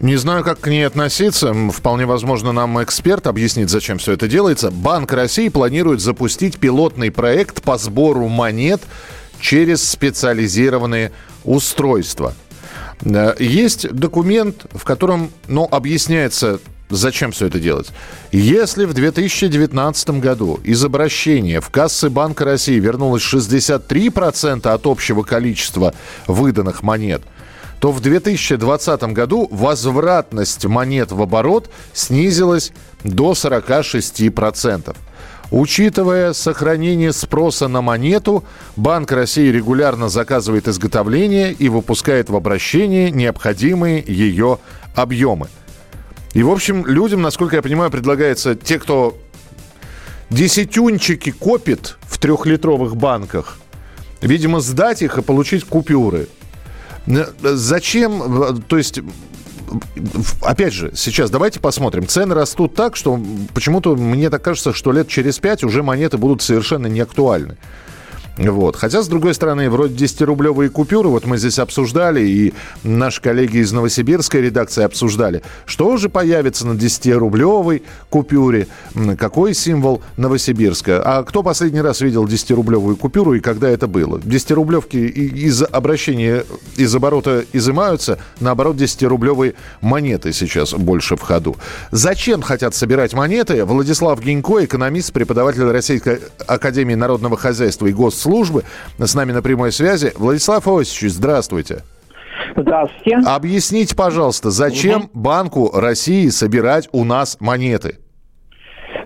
Не знаю, как к ней относиться. Вполне возможно, нам эксперт объяснит, зачем все это делается. Банк России планирует запустить пилотный проект по сбору монет через специализированные устройства. Э, Есть документ, в котором ну, объясняется, зачем все это делать. Если в 2019 году из обращения в кассы Банка России вернулось 63% от общего количества выданных монет, то в 2020 году возвратность монет в оборот снизилась до 46%. Учитывая сохранение спроса на монету, Банк России регулярно заказывает изготовление и выпускает в обращение необходимые ее объемы. И, в общем, людям, насколько я понимаю, предлагается те, кто десятюнчики копит в трехлитровых банках, видимо, сдать их и получить купюры. Н- Зачем, э, то есть, опять же, сейчас давайте посмотрим. Цены растут так, что почему-то мне так кажется, что лет через пять уже монеты будут совершенно не актуальны. Вот. Хотя, с другой стороны, вроде 10-рублевые купюры, вот мы здесь обсуждали, и наши коллеги из Новосибирской редакции обсуждали, что же появится на 10-рублевой купюре, какой символ Новосибирска. А кто последний раз видел 10-рублевую купюру и когда это было? 10-рублевки и- из обращения, из оборота изымаются, наоборот, 10-рублевые монеты сейчас больше в ходу. Зачем хотят собирать монеты? Владислав Гинько, экономист, преподаватель Российской Академии Народного Хозяйства и Госслужбы, с нами на прямой связи. Владислав Иосифович, здравствуйте. Здравствуйте. Объясните, пожалуйста, зачем Банку России собирать у нас монеты?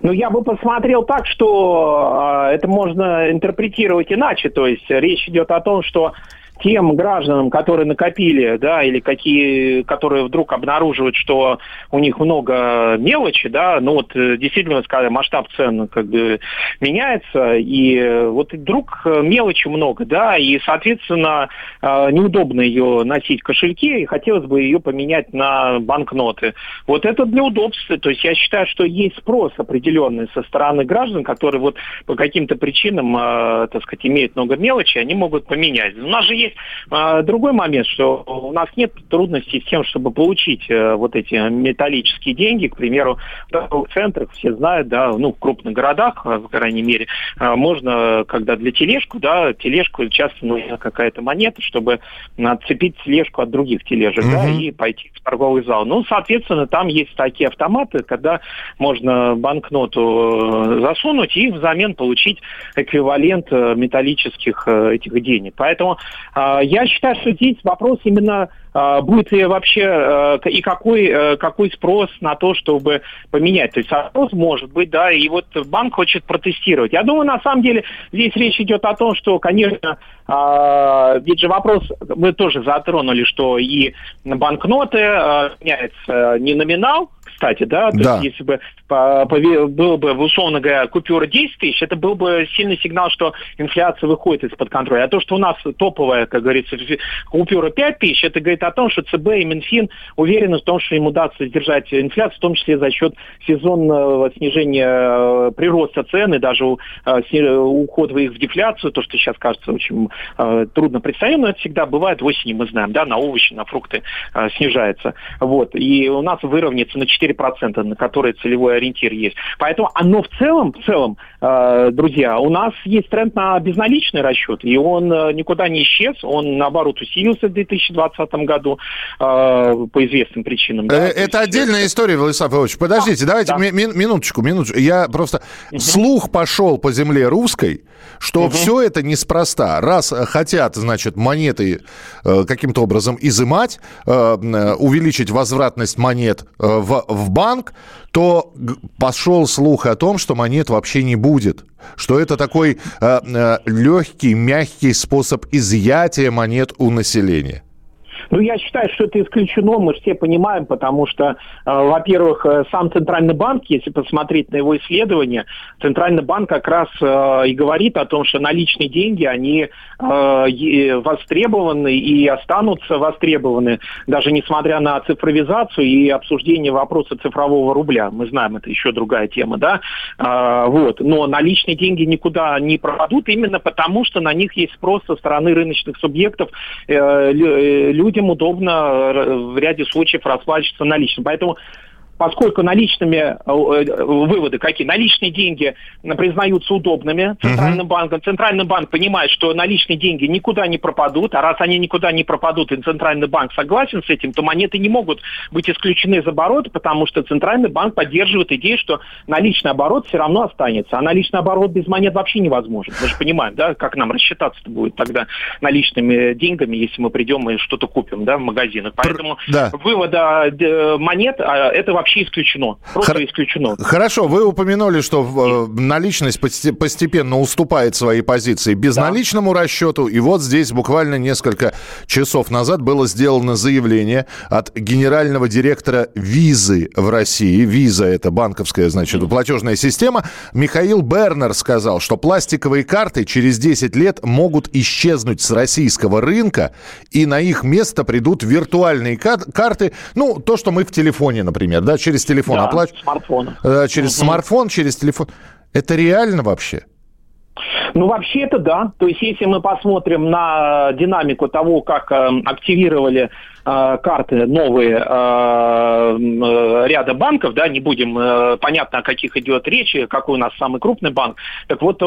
Ну, я бы посмотрел так, что э, это можно интерпретировать иначе. То есть речь идет о том, что тем гражданам, которые накопили, да, или какие, которые вдруг обнаруживают, что у них много мелочи, да, ну вот э, действительно, скажем, масштаб цен как бы меняется, и э, вот вдруг э, мелочи много, да, и, соответственно, неудобно ее носить в кошельке, и хотелось бы ее поменять на банкноты. Вот это для удобства, то есть я считаю, что есть спрос определенный со стороны граждан, которые вот по каким-то причинам, так сказать, имеют много мелочи, они могут поменять. У нас же есть э, другой момент, что у нас нет трудностей с тем, чтобы получить э, вот эти металлические деньги, к примеру, в торговых центрах, все знают, да, ну, в крупных городах, э, в крайней мере, э, можно, когда для тележку, да, тележку часто нужна какая-то монета, чтобы отцепить тележку от других тележек, да, Мгм. и пойти в торговый зал. Ну, соответственно, там есть такие автоматы, когда можно банкноту э, засунуть и взамен получить эквивалент э, металлических э, этих денег. Поэтому я считаю, что здесь вопрос именно э, будет ли вообще к- и какой, какой спрос на то, чтобы поменять. То есть спрос может быть, да, и вот банк хочет протестировать. Я думаю, на самом деле здесь речь идет о том, что, конечно, ведь же вопрос, вы тоже затронули, что и банкноты меняется не номинал, кстати, да, то Да. есть если бы по- было бы, условно говоря, купюра 10 тысяч, это был бы сильный сигнал, что инфляция выходит из-под контроля. А то, что у нас топовая, как говорится, купюра 5 тысяч, это говорит о том, что ЦБ и Минфин уверены в том, что им удастся сдержать инфляцию, в том числе за счет сезонного снижения э, прироста цен и даже э, сни- ухода их в дефляцию, то, что сейчас кажется очень э, трудно представим, но это всегда бывает осенью, мы знаем, да, на овощи, на фрукты э, снижается. Вот. И у нас выровняется на 4%, на которые целевой ориентир есть. Поэтому оно в целом, в целом, э, друзья, у нас есть тренд на безналичный расчет, и он э, никуда не исчез, он, наоборот, усилился в 2020 году э, по известным причинам. да. То Это отдельная история, Владислав Иванович. Подождите, давайте да. ми- ми- минуточку, минуточку. Я просто... Слух пошел по земле русской, что все это неспроста. Раз хотят, значит, монеты э, каким-то образом изымать, э, увеличить возвратность монет э, в, в банк, то пошел слух о том, что монет вообще не будет. Что это такой легкий, мягкий способ изъятия монет у населения. Ну, я считаю, что это исключено, мы все понимаем, потому что, э, во-первых, э, сам Центральный банк, если посмотреть на его исследования, Центральный банк как раз э, и говорит о том, что наличные деньги, они э, востребованы и останутся востребованы, даже несмотря на цифровизацию и обсуждение вопроса цифрового рубля. Мы знаем, это еще другая тема, да, э, вот. Но наличные деньги никуда не пропадут именно потому, что на них есть спрос со стороны рыночных субъектов, э, э людям удобно э, в ряде случаев расплачиваться наличным. Поэтому поскольку наличными э, э, выводы какие? Наличные деньги признаются удобными Центральным uh-huh. банком. Центральный банк понимает, что наличные деньги никуда не пропадут, а раз они никуда не пропадут, и Центральный банк согласен с этим, то монеты не могут быть исключены из оборота, потому что Центральный банк поддерживает идею, что наличный оборот все равно останется, а наличный оборот без монет вообще невозможен. Мы же понимаем, да, как нам рассчитаться-то будет тогда наличными деньгами, если мы придем и что-то купим, да, в магазинах. Поэтому да. вывода э, монет а, это вообще вообще исключено. Просто Хор- исключено. Хорошо, вы упомянули, что э, наличность постепенно уступает свои позиции безналичному да. расчету. И вот здесь буквально несколько часов назад было сделано заявление от генерального директора визы в России. Виза – это банковская, значит, платежная система. Михаил Бернер сказал, что пластиковые карты через 10 лет могут исчезнуть с российского рынка, и на их место придут виртуальные карты, ну, то, что мы в телефоне, например, да, через телефон да, оплачивать? Смартфон. Э, через угу. смартфон, через телефон. Это реально вообще? Ну, вообще это да. То есть, если мы посмотрим на динамику того, как э, активировали карты новые э, ряда банков, да, не будем, э, понятно, о каких идет речь, какой у нас самый крупный банк. Так вот,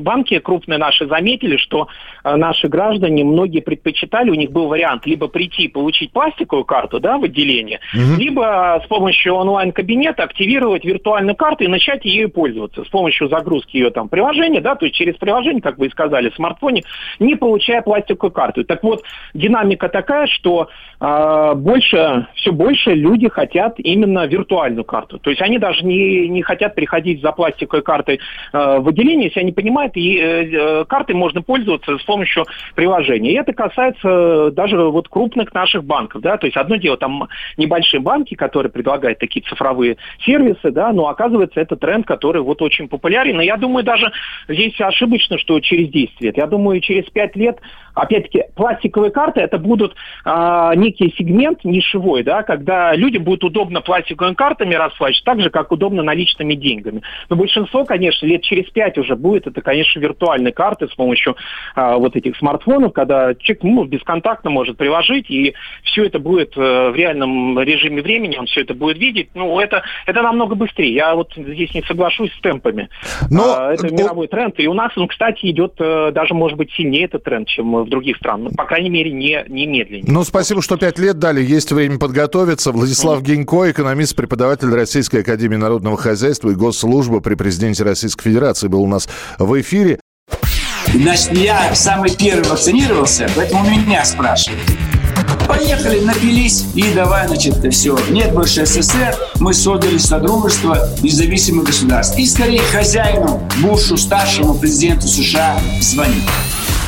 банки крупные наши заметили, что наши граждане, многие предпочитали, у них был вариант либо прийти получить пластиковую карту, да, в отделение, угу. либо с помощью онлайн-кабинета активировать виртуальную карту и начать ею пользоваться с помощью загрузки ее там приложения, да, то есть через приложение, как вы и сказали, в смартфоне, не получая пластиковую карту. Так вот, динамика такая, что а, больше, все больше люди хотят именно виртуальную карту. То есть они даже не, не хотят приходить за пластиковой картой э, в отделение, если они понимают, и э, картой можно пользоваться с помощью приложения. И это касается даже вот крупных наших банков. Да? То есть одно дело, там небольшие банки, которые предлагают такие цифровые сервисы, да, но оказывается это тренд, который вот очень популярен. И я думаю, даже здесь ошибочно, что через 10 лет. Я думаю, через 5 лет, опять-таки, пластиковые карты это будут э, некий сегмент нишевой, да, когда людям будет удобно пластиковыми картами расплачиваться, так же, как удобно наличными деньгами. Но большинство, конечно, лет через пять уже будет, это, конечно, виртуальные карты с помощью а, вот этих смартфонов, когда человек ну, бесконтактно может приложить, и все это будет э, в реальном режиме времени, он все это будет видеть. Ну, это, это намного быстрее. Я вот здесь не соглашусь с темпами. Но... А, это мировой тренд, и у нас он, кстати, идет э, даже, может быть, сильнее этот тренд, чем в других странах. Ну, по крайней мере, не, не медленнее. Ну, спасибо, что пять лет дали, есть время подготовиться. Владислав Генько, экономист, преподаватель Российской Академии Народного Хозяйства и Госслужбы при президенте Российской Федерации, был у нас в эфире. Значит, я самый первый вакцинировался, поэтому меня спрашивают. Поехали, напились и давай, значит, все. Нет больше СССР, мы создали Содружество независимых государств. И скорее хозяину Бушу, старшему президенту США, звонить.